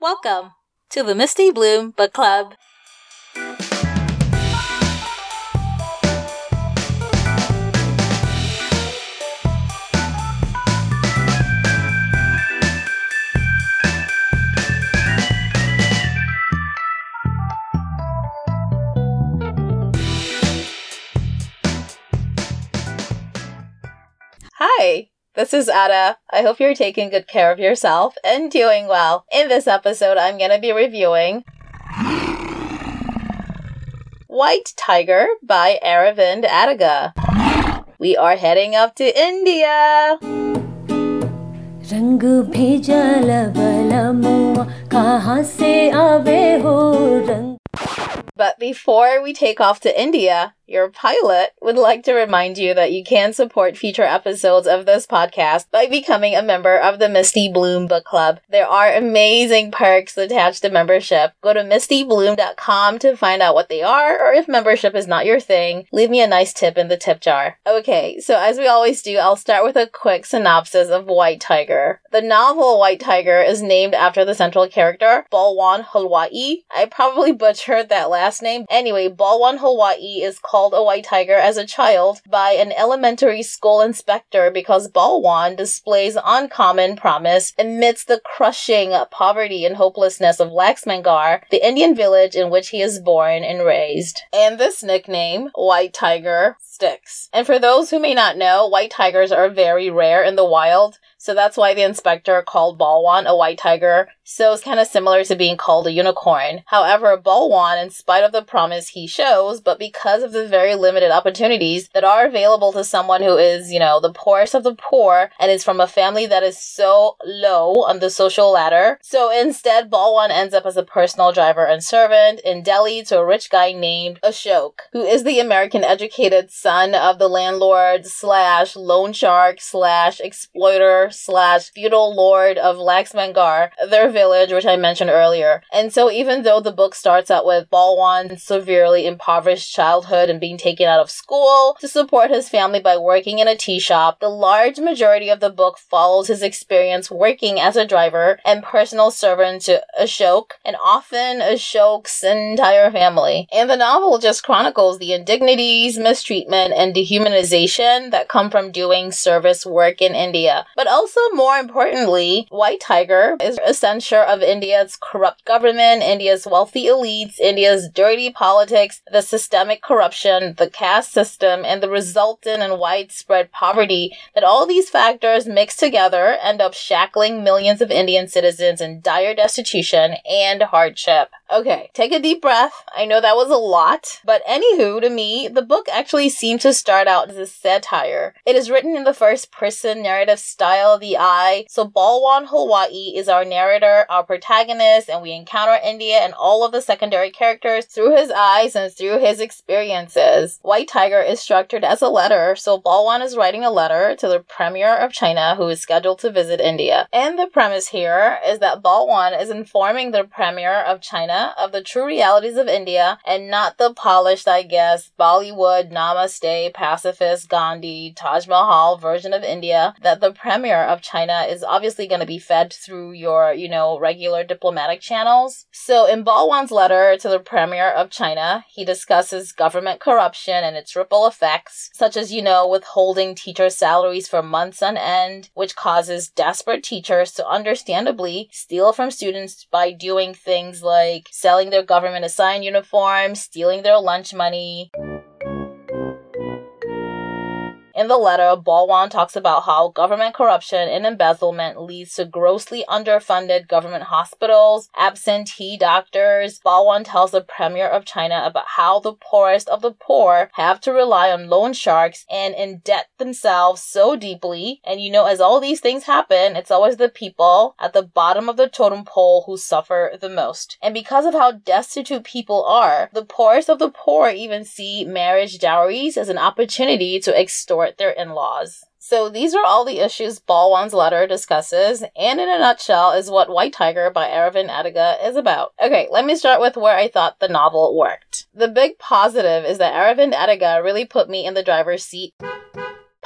Welcome to the Misty Bloom Book Club. this is Ada. I hope you're taking good care of yourself and doing well. In this episode, I'm going to be reviewing White Tiger by Aravind Adiga. We are heading up to India. रंग भेजा लबला मुआ कहाँ से आवे हो रंग but before we take off to India, your pilot would like to remind you that you can support future episodes of this podcast by becoming a member of the Misty Bloom Book Club. There are amazing perks attached to membership. Go to mistybloom.com to find out what they are, or if membership is not your thing, leave me a nice tip in the tip jar. Okay, so as we always do, I'll start with a quick synopsis of White Tiger. The novel White Tiger is named after the central character, Balwan Halwai. I probably butchered that last name. Anyway, Balwan Halwai is called a white tiger as a child by an elementary school inspector because Balwan displays uncommon promise amidst the crushing poverty and hopelessness of Laxmangarh, the Indian village in which he is born and raised. And this nickname, White Tiger, sticks. And for those who may not know, white tigers are very rare in the wild. So that's why the inspector called Balwan a white tiger. So it's kind of similar to being called a unicorn. However, Balwan, in spite of the promise he shows, but because of the very limited opportunities that are available to someone who is, you know, the poorest of the poor and is from a family that is so low on the social ladder. So instead, Balwan ends up as a personal driver and servant in Delhi to a rich guy named Ashok, who is the American educated son of the landlord slash loan shark slash exploiter slash feudal lord of Laxmangarh, their village, which I mentioned earlier. And so even though the book starts out with Balwan's severely impoverished childhood and being taken out of school to support his family by working in a tea shop, the large majority of the book follows his experience working as a driver and personal servant to Ashok, and often Ashok's entire family. And the novel just chronicles the indignities, mistreatment, and dehumanization that come from doing service work in India. But also, more importantly, White Tiger is a censure of India's corrupt government, India's wealthy elites, India's dirty politics, the systemic corruption, the caste system, and the resultant and widespread poverty that all these factors mixed together end up shackling millions of Indian citizens in dire destitution and hardship. Okay, take a deep breath. I know that was a lot, but anywho, to me, the book actually seemed to start out as a satire. It is written in the first person narrative style the eye, so Balwan Halwai is our narrator, our protagonist, and we encounter India and all of the secondary characters through his eyes and through his experiences. White Tiger is structured as a letter, so Balwan is writing a letter to the Premier of China who is scheduled to visit India. And the premise here is that Balwan is informing the Premier of China of the true realities of India and not the polished, I guess, Bollywood, Namaste, pacifist, Gandhi, Taj Mahal version of India that the Premier of China is obviously going to be fed through your, you know, regular diplomatic channels. So in Balwan's letter to the Premier of China, he discusses government corruption and its ripple effects, such as, you know, withholding teacher salaries for months on end, which causes desperate teachers to understandably steal from students by doing things like selling their government assigned uniforms, stealing their lunch money. In the letter, Balwan talks about how government corruption and embezzlement leads to grossly underfunded government hospitals, absentee doctors. Balwan tells the Premier of China about how the poorest of the poor have to rely on loan sharks and indebt themselves so deeply. And you know, as all these things happen, it's always the people at the bottom of the totem pole who suffer the most. And because of how destitute people are, the poorest of the poor even see marriage dowries as an opportunity to extort their in laws. So these are all the issues Balwan's letter discusses, and in a nutshell is what White Tiger by Aravind Adiga is about. Okay, let me start with where I thought the novel worked. The big positive is that Aravind Adiga really put me in the driver's seat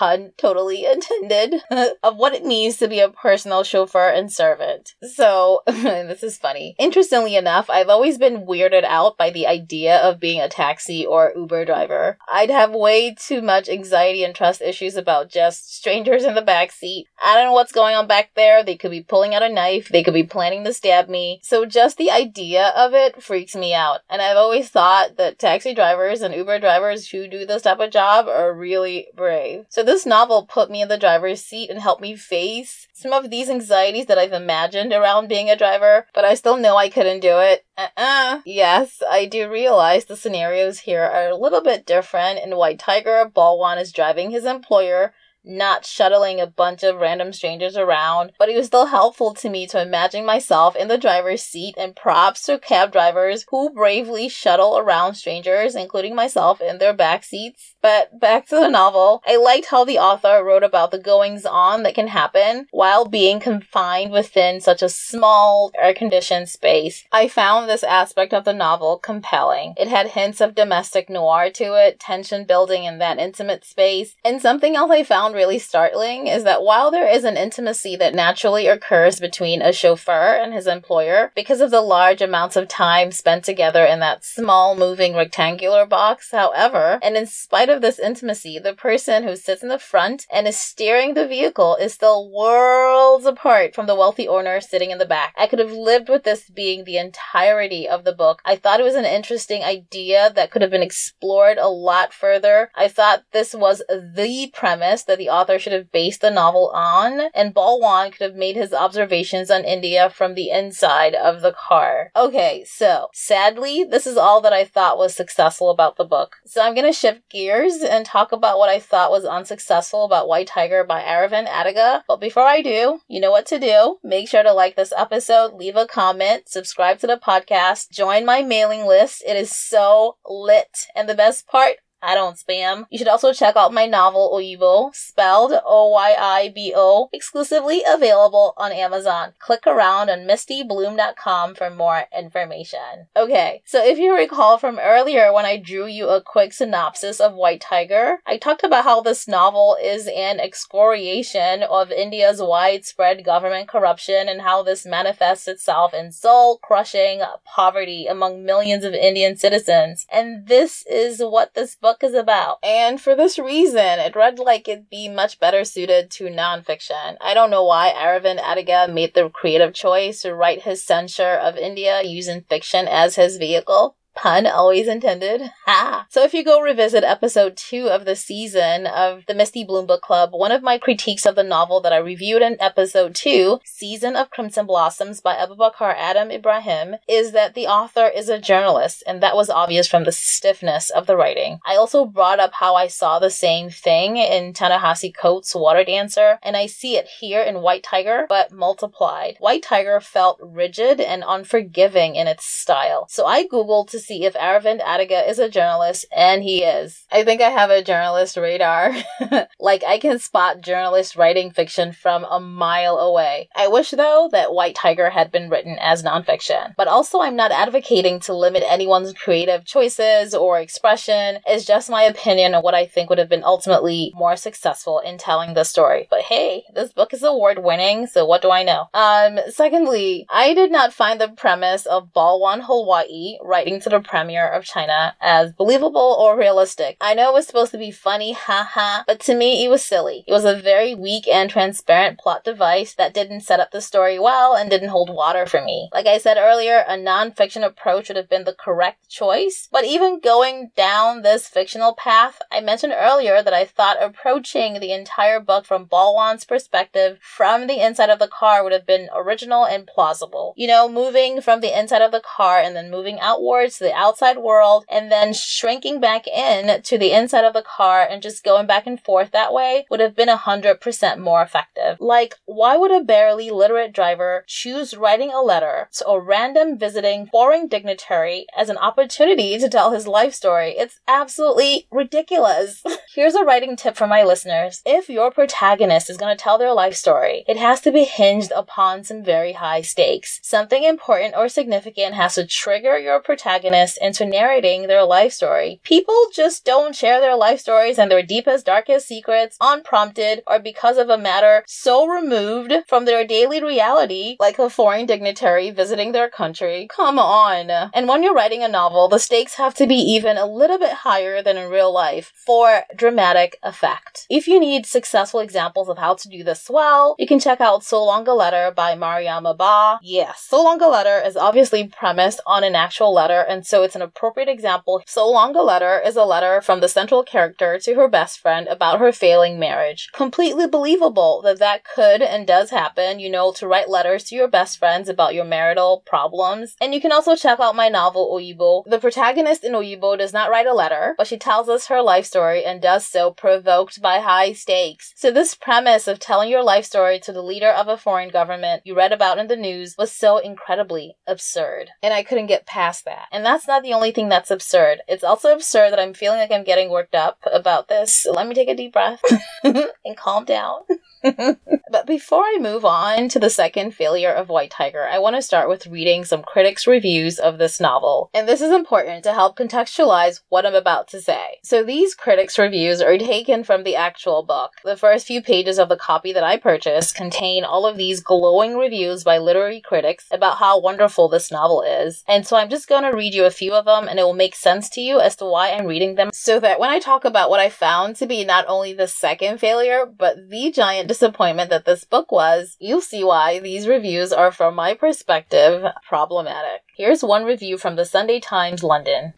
pun totally intended, of what it means to be a personal chauffeur and servant. So, this is funny. Interestingly enough, I've always been weirded out by the idea of being a taxi or Uber driver. I'd have way too much anxiety and trust issues about just strangers in the back seat. I don't know what's going on back there. They could be pulling out a knife, they could be planning to stab me. So, just the idea of it freaks me out. And I've always thought that taxi drivers and Uber drivers who do this type of job are really brave. So, this novel put me in the driver's seat and helped me face some of these anxieties that I've imagined around being a driver, but I still know I couldn't do it. Uh-uh. Yes, I do realize the scenarios here are a little bit different. In White Tiger, Balwan is driving his employer not shuttling a bunch of random strangers around, but it was still helpful to me to imagine myself in the driver's seat and props to cab drivers who bravely shuttle around strangers, including myself, in their back seats. But back to the novel, I liked how the author wrote about the goings on that can happen while being confined within such a small, air conditioned space. I found this aspect of the novel compelling. It had hints of domestic noir to it, tension building in that intimate space, and something else I found really startling is that while there is an intimacy that naturally occurs between a chauffeur and his employer, because of the large amounts of time spent together in that small moving rectangular box, however, and in spite of this intimacy, the person who sits in the front and is steering the vehicle is still worlds apart from the wealthy owner sitting in the back. I could have lived with this being the entirety of the book. I thought it was an interesting idea that could have been explored a lot further. I thought this was the premise that the author should have based the novel on, and Balwan could have made his observations on India from the inside of the car. Okay, so sadly, this is all that I thought was successful about the book. So I'm gonna shift gears and talk about what I thought was unsuccessful about White Tiger by Aravind Adiga. But before I do, you know what to do. Make sure to like this episode, leave a comment, subscribe to the podcast, join my mailing list. It is so lit. And the best part, I don't spam. You should also check out my novel Oyibo, spelled O-Y-I-B-O, exclusively available on Amazon. Click around on mistybloom.com for more information. Okay, so if you recall from earlier when I drew you a quick synopsis of White Tiger, I talked about how this novel is an excoriation of India's widespread government corruption and how this manifests itself in soul-crushing poverty among millions of Indian citizens. And this is what this book book is about. And for this reason, it read like it'd be much better suited to nonfiction. I don't know why Aravind Adiga made the creative choice to write his censure of India using fiction as his vehicle. Pun always intended. Ha! So if you go revisit episode two of the season of the Misty Bloom Book Club, one of my critiques of the novel that I reviewed in episode two, Season of Crimson Blossoms by Abubakar Adam Ibrahim, is that the author is a journalist, and that was obvious from the stiffness of the writing. I also brought up how I saw the same thing in Ta-Nehisi Coates' Water Dancer, and I see it here in White Tiger, but multiplied. White Tiger felt rigid and unforgiving in its style. So I googled to see if Aravind Adiga is a journalist, and he is. I think I have a journalist radar. like, I can spot journalists writing fiction from a mile away. I wish, though, that White Tiger had been written as nonfiction. But also, I'm not advocating to limit anyone's creative choices or expression. It's just my opinion on what I think would have been ultimately more successful in telling the story. But hey, this book is award winning, so what do I know? Um, secondly, I did not find the premise of Balwan Halwai writing to the Premier of China as believable or realistic. I know it was supposed to be funny, haha, but to me it was silly. It was a very weak and transparent plot device that didn't set up the story well and didn't hold water for me. Like I said earlier, a non-fiction approach would have been the correct choice, but even going down this fictional path, I mentioned earlier that I thought approaching the entire book from Balwan's perspective from the inside of the car would have been original and plausible. You know, moving from the inside of the car and then moving outwards to the outside world and then shrinking back in to the inside of the car and just going back and forth that way would have been a hundred percent more effective. Like, why would a barely literate driver choose writing a letter to a random visiting foreign dignitary as an opportunity to tell his life story? It's absolutely ridiculous. Here's a writing tip for my listeners. If your protagonist is going to tell their life story, it has to be hinged upon some very high stakes. Something important or significant has to trigger your protagonist into narrating their life story. People just don't share their life stories and their deepest, darkest secrets unprompted or because of a matter so removed from their daily reality, like a foreign dignitary visiting their country. Come on. And when you're writing a novel, the stakes have to be even a little bit higher than in real life for dramatic effect. If you need successful examples of how to do this well, you can check out So Long a Letter by Mariama Ba. Yes, So Long a Letter is obviously premised on an actual letter, and so it's an appropriate example. So Long a Letter is a letter from the central character to her best friend about her failing marriage. Completely believable that that could and does happen, you know, to write letters to your best friends about your marital problems. And you can also check out my novel Oyibo. The protagonist in Oyibo does not write a letter, but she tells us her life story and does so provoked by high stakes. So this premise of telling your life story to the leader of a foreign government you read about in the news was so incredibly absurd. And I couldn't get past that. And that's not the only thing that's absurd. It's also absurd that I'm feeling like I'm getting worked up about this. Let me take a deep breath and calm down. but before I move on to the second failure of White Tiger, I want to start with reading some critics' reviews of this novel. And this is important to help contextualize what I'm about to say. So these critics' reviews are taken from the actual book. The first few pages of the copy that I purchased contain all of these glowing reviews by literary critics about how wonderful this novel is. And so I'm just going to read you a few of them and it will make sense to you as to why I'm reading them so that when I talk about what I found to be not only the second failure, but the giant disappointment that this book was, you'll see why these reviews are, from my perspective, problematic. Here's one review from the Sunday Times London.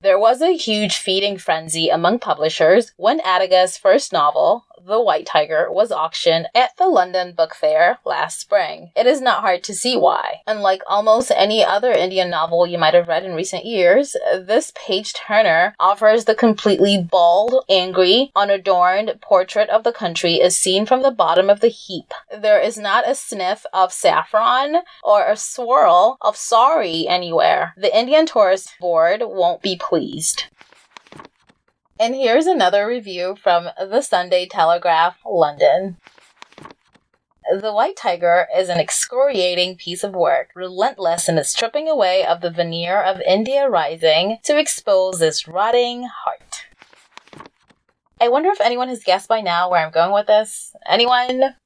There was a huge feeding frenzy among publishers when Adiga's first novel, the White Tiger was auctioned at the London Book Fair last spring. It is not hard to see why. Unlike almost any other Indian novel you might have read in recent years, this page turner offers the completely bald, angry, unadorned portrait of the country as seen from the bottom of the heap. There is not a sniff of saffron or a swirl of sari anywhere. The Indian Tourist Board won't be pleased. And here's another review from the Sunday Telegraph, London. The White Tiger is an excoriating piece of work, relentless in its stripping away of the veneer of India rising to expose this rotting heart. I wonder if anyone has guessed by now where I'm going with this. Anyone?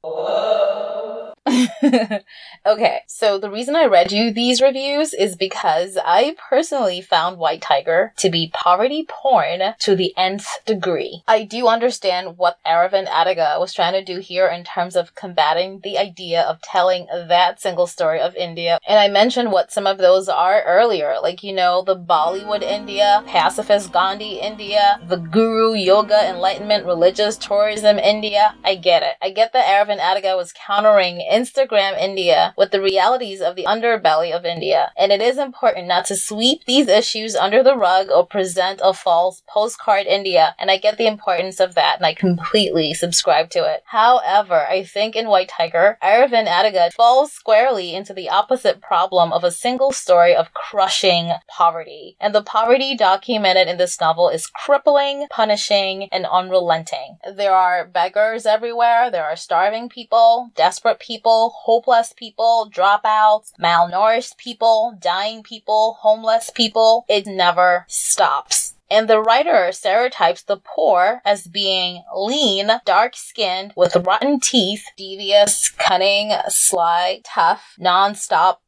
okay, so the reason I read you these reviews is because I personally found White Tiger to be poverty porn to the nth degree. I do understand what Aravind Adiga was trying to do here in terms of combating the idea of telling that single story of India. And I mentioned what some of those are earlier, like, you know, the Bollywood India, pacifist Gandhi India, the Guru Yoga Enlightenment Religious Tourism India. I get it. I get that Aravind Adiga was countering Instagram India with the realities of the underbelly of India. And it is important not to sweep these issues under the rug or present a false postcard India. And I get the importance of that and I completely subscribe to it. However, I think in White Tiger, Aravind Adiga falls squarely into the opposite problem of a single story of crushing poverty. And the poverty documented in this novel is crippling, punishing, and unrelenting. There are beggars everywhere, there are starving people, desperate people, people, hopeless people, dropouts, malnourished people, dying people, homeless people. It never stops. And the writer stereotypes the poor as being lean, dark skinned, with rotten teeth, devious, cunning, sly, tough, non stop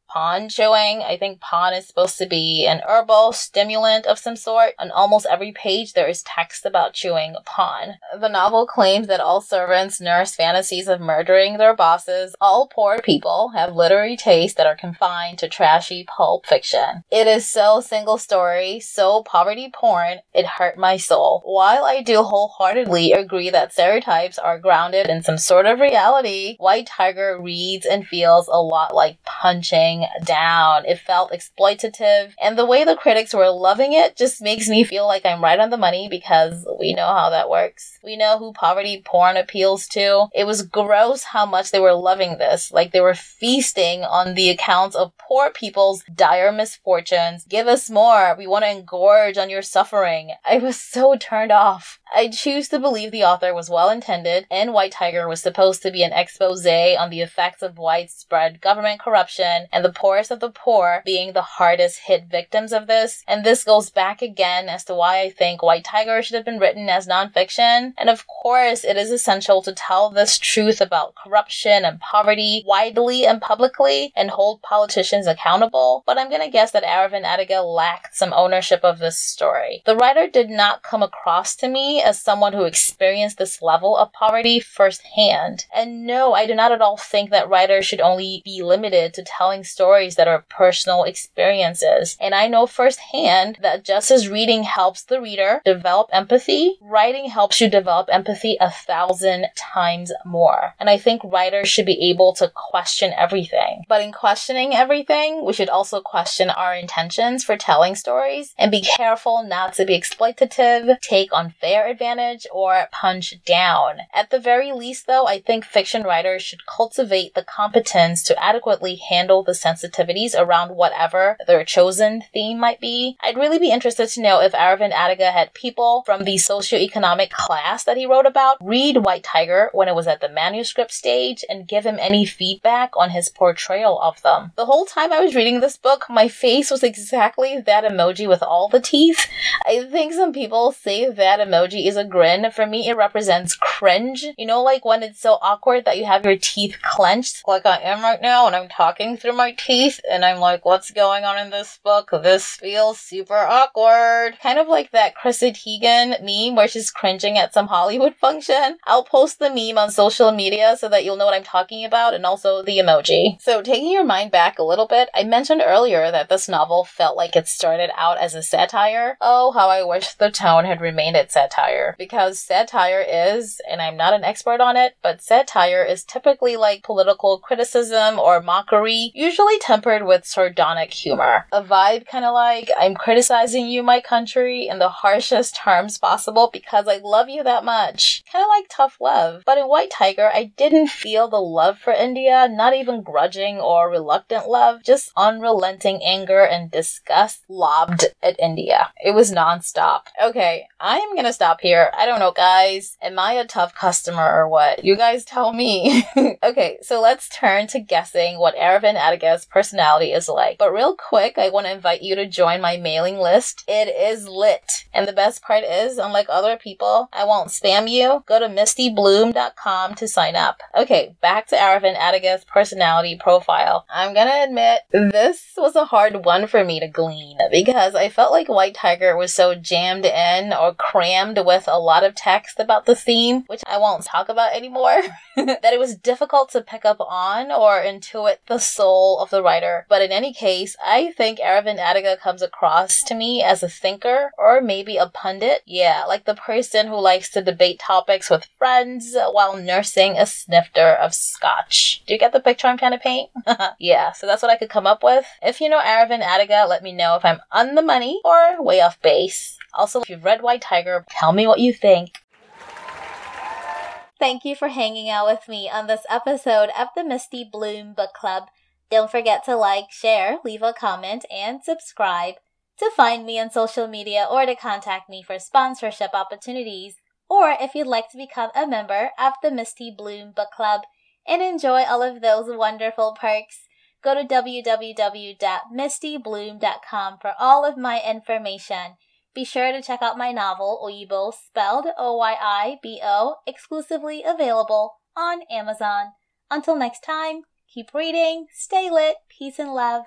chewing. I think paan is supposed to be an herbal stimulant of some sort. On almost every page, there is text about chewing paan. The novel claims that all servants nurse fantasies of murdering their bosses. All poor people have literary tastes that are confined to trashy pulp fiction. It is so single story, so poverty porn, it hurt my soul. While I do wholeheartedly agree that stereotypes are grounded in some sort of reality, White Tiger reads and feels a lot like punching down. It felt exploitative. And the way the critics were loving it just makes me feel like I'm right on the money because we know how that works. We know who poverty porn appeals to. It was gross how much they were loving this. Like they were feasting on the accounts of poor people's dire misfortunes. Give us more. We want to engorge on your suffering. I was so turned off. I choose to believe the author was well intended and White Tiger was supposed to be an expose on the effects of widespread government corruption and the the poorest of the poor being the hardest hit victims of this. And this goes back again as to why I think White Tiger should have been written as nonfiction. And of course, it is essential to tell this truth about corruption and poverty widely and publicly and hold politicians accountable. But I'm gonna guess that Aravind Adiga lacked some ownership of this story. The writer did not come across to me as someone who experienced this level of poverty firsthand. And no, I do not at all think that writers should only be limited to telling stories that are personal experiences. And I know firsthand that just as reading helps the reader develop empathy, writing helps you develop empathy a thousand times more. And I think writers should be able to question everything. But in questioning everything, we should also question our intentions for telling stories and be careful not to be exploitative, take unfair advantage, or punch down. At the very least, though, I think fiction writers should cultivate the competence to adequately handle the sensitivities around whatever their chosen theme might be. I'd really be interested to know if Aravind Adiga had people from the socioeconomic class that he wrote about read White Tiger when it was at the manuscript stage and give him any feedback on his portrayal of them. The whole time I was reading this book, my face was exactly that emoji with all the teeth. I think some people say that emoji is a grin. For me, it represents cringe. You know, like when it's so awkward that you have your teeth clenched, like I am right now, and I'm talking through my teeth, and I'm like, what's going on in this book? This feels super awkward. Kind of like that Chrissy Teigen meme where she's cringing at some Hollywood function. I'll post the meme on social media so that you'll know what I'm talking about, and also the emoji. So, taking your mind back a little bit, I mentioned earlier that this novel felt like it started out as a satire. Oh, how I wish the tone had remained at satire. Because satire is, and I'm not an expert on it, but satire is typically like political criticism or mockery, usually tempered with sardonic humor. A vibe kind of like, I'm criticizing you, my country, in the harshest terms possible because I love you that much. Kind of like tough love. But in White Tiger, I didn't feel the love for India, not even grudging or reluctant love, just unrelenting anger and disgust lobbed at India. It was nonstop. Okay, I am gonna stop here. I don't know, guys. Am I a tough customer or what? You guys tell me. okay, so let's turn to guessing what Aravind Personality is like. But real quick, I want to invite you to join my mailing list. It is lit. And the best part is, unlike other people, I won't spam you. Go to mistybloom.com to sign up. Okay, back to Aravind Adiga's personality profile. I'm gonna admit, this was a hard one for me to glean because I felt like White Tiger was so jammed in or crammed with a lot of text about the theme, which I won't talk about anymore, that it was difficult to pick up on or intuit the soul of the writer. But in any case, I think Aravind Adiga comes across to me as a thinker or maybe a pundit. Yeah, like the person who likes to debate topics with friends while nursing a snifter of scotch. Do you get the picture I'm trying to paint? yeah, so that's what I could come up with. If you know Aravind Adiga, let me know if I'm on the money or way off base. Also, if you've read White Tiger, tell me what you think. Thank you for hanging out with me on this episode of the Misty Bloom Book Club. Don't forget to like, share, leave a comment, and subscribe. To find me on social media or to contact me for sponsorship opportunities, or if you'd like to become a member of the Misty Bloom Book Club and enjoy all of those wonderful perks, go to www.mistybloom.com for all of my information. Be sure to check out my novel, Oyibo, spelled O Y I B O, exclusively available on Amazon. Until next time, keep reading, stay lit, peace and love.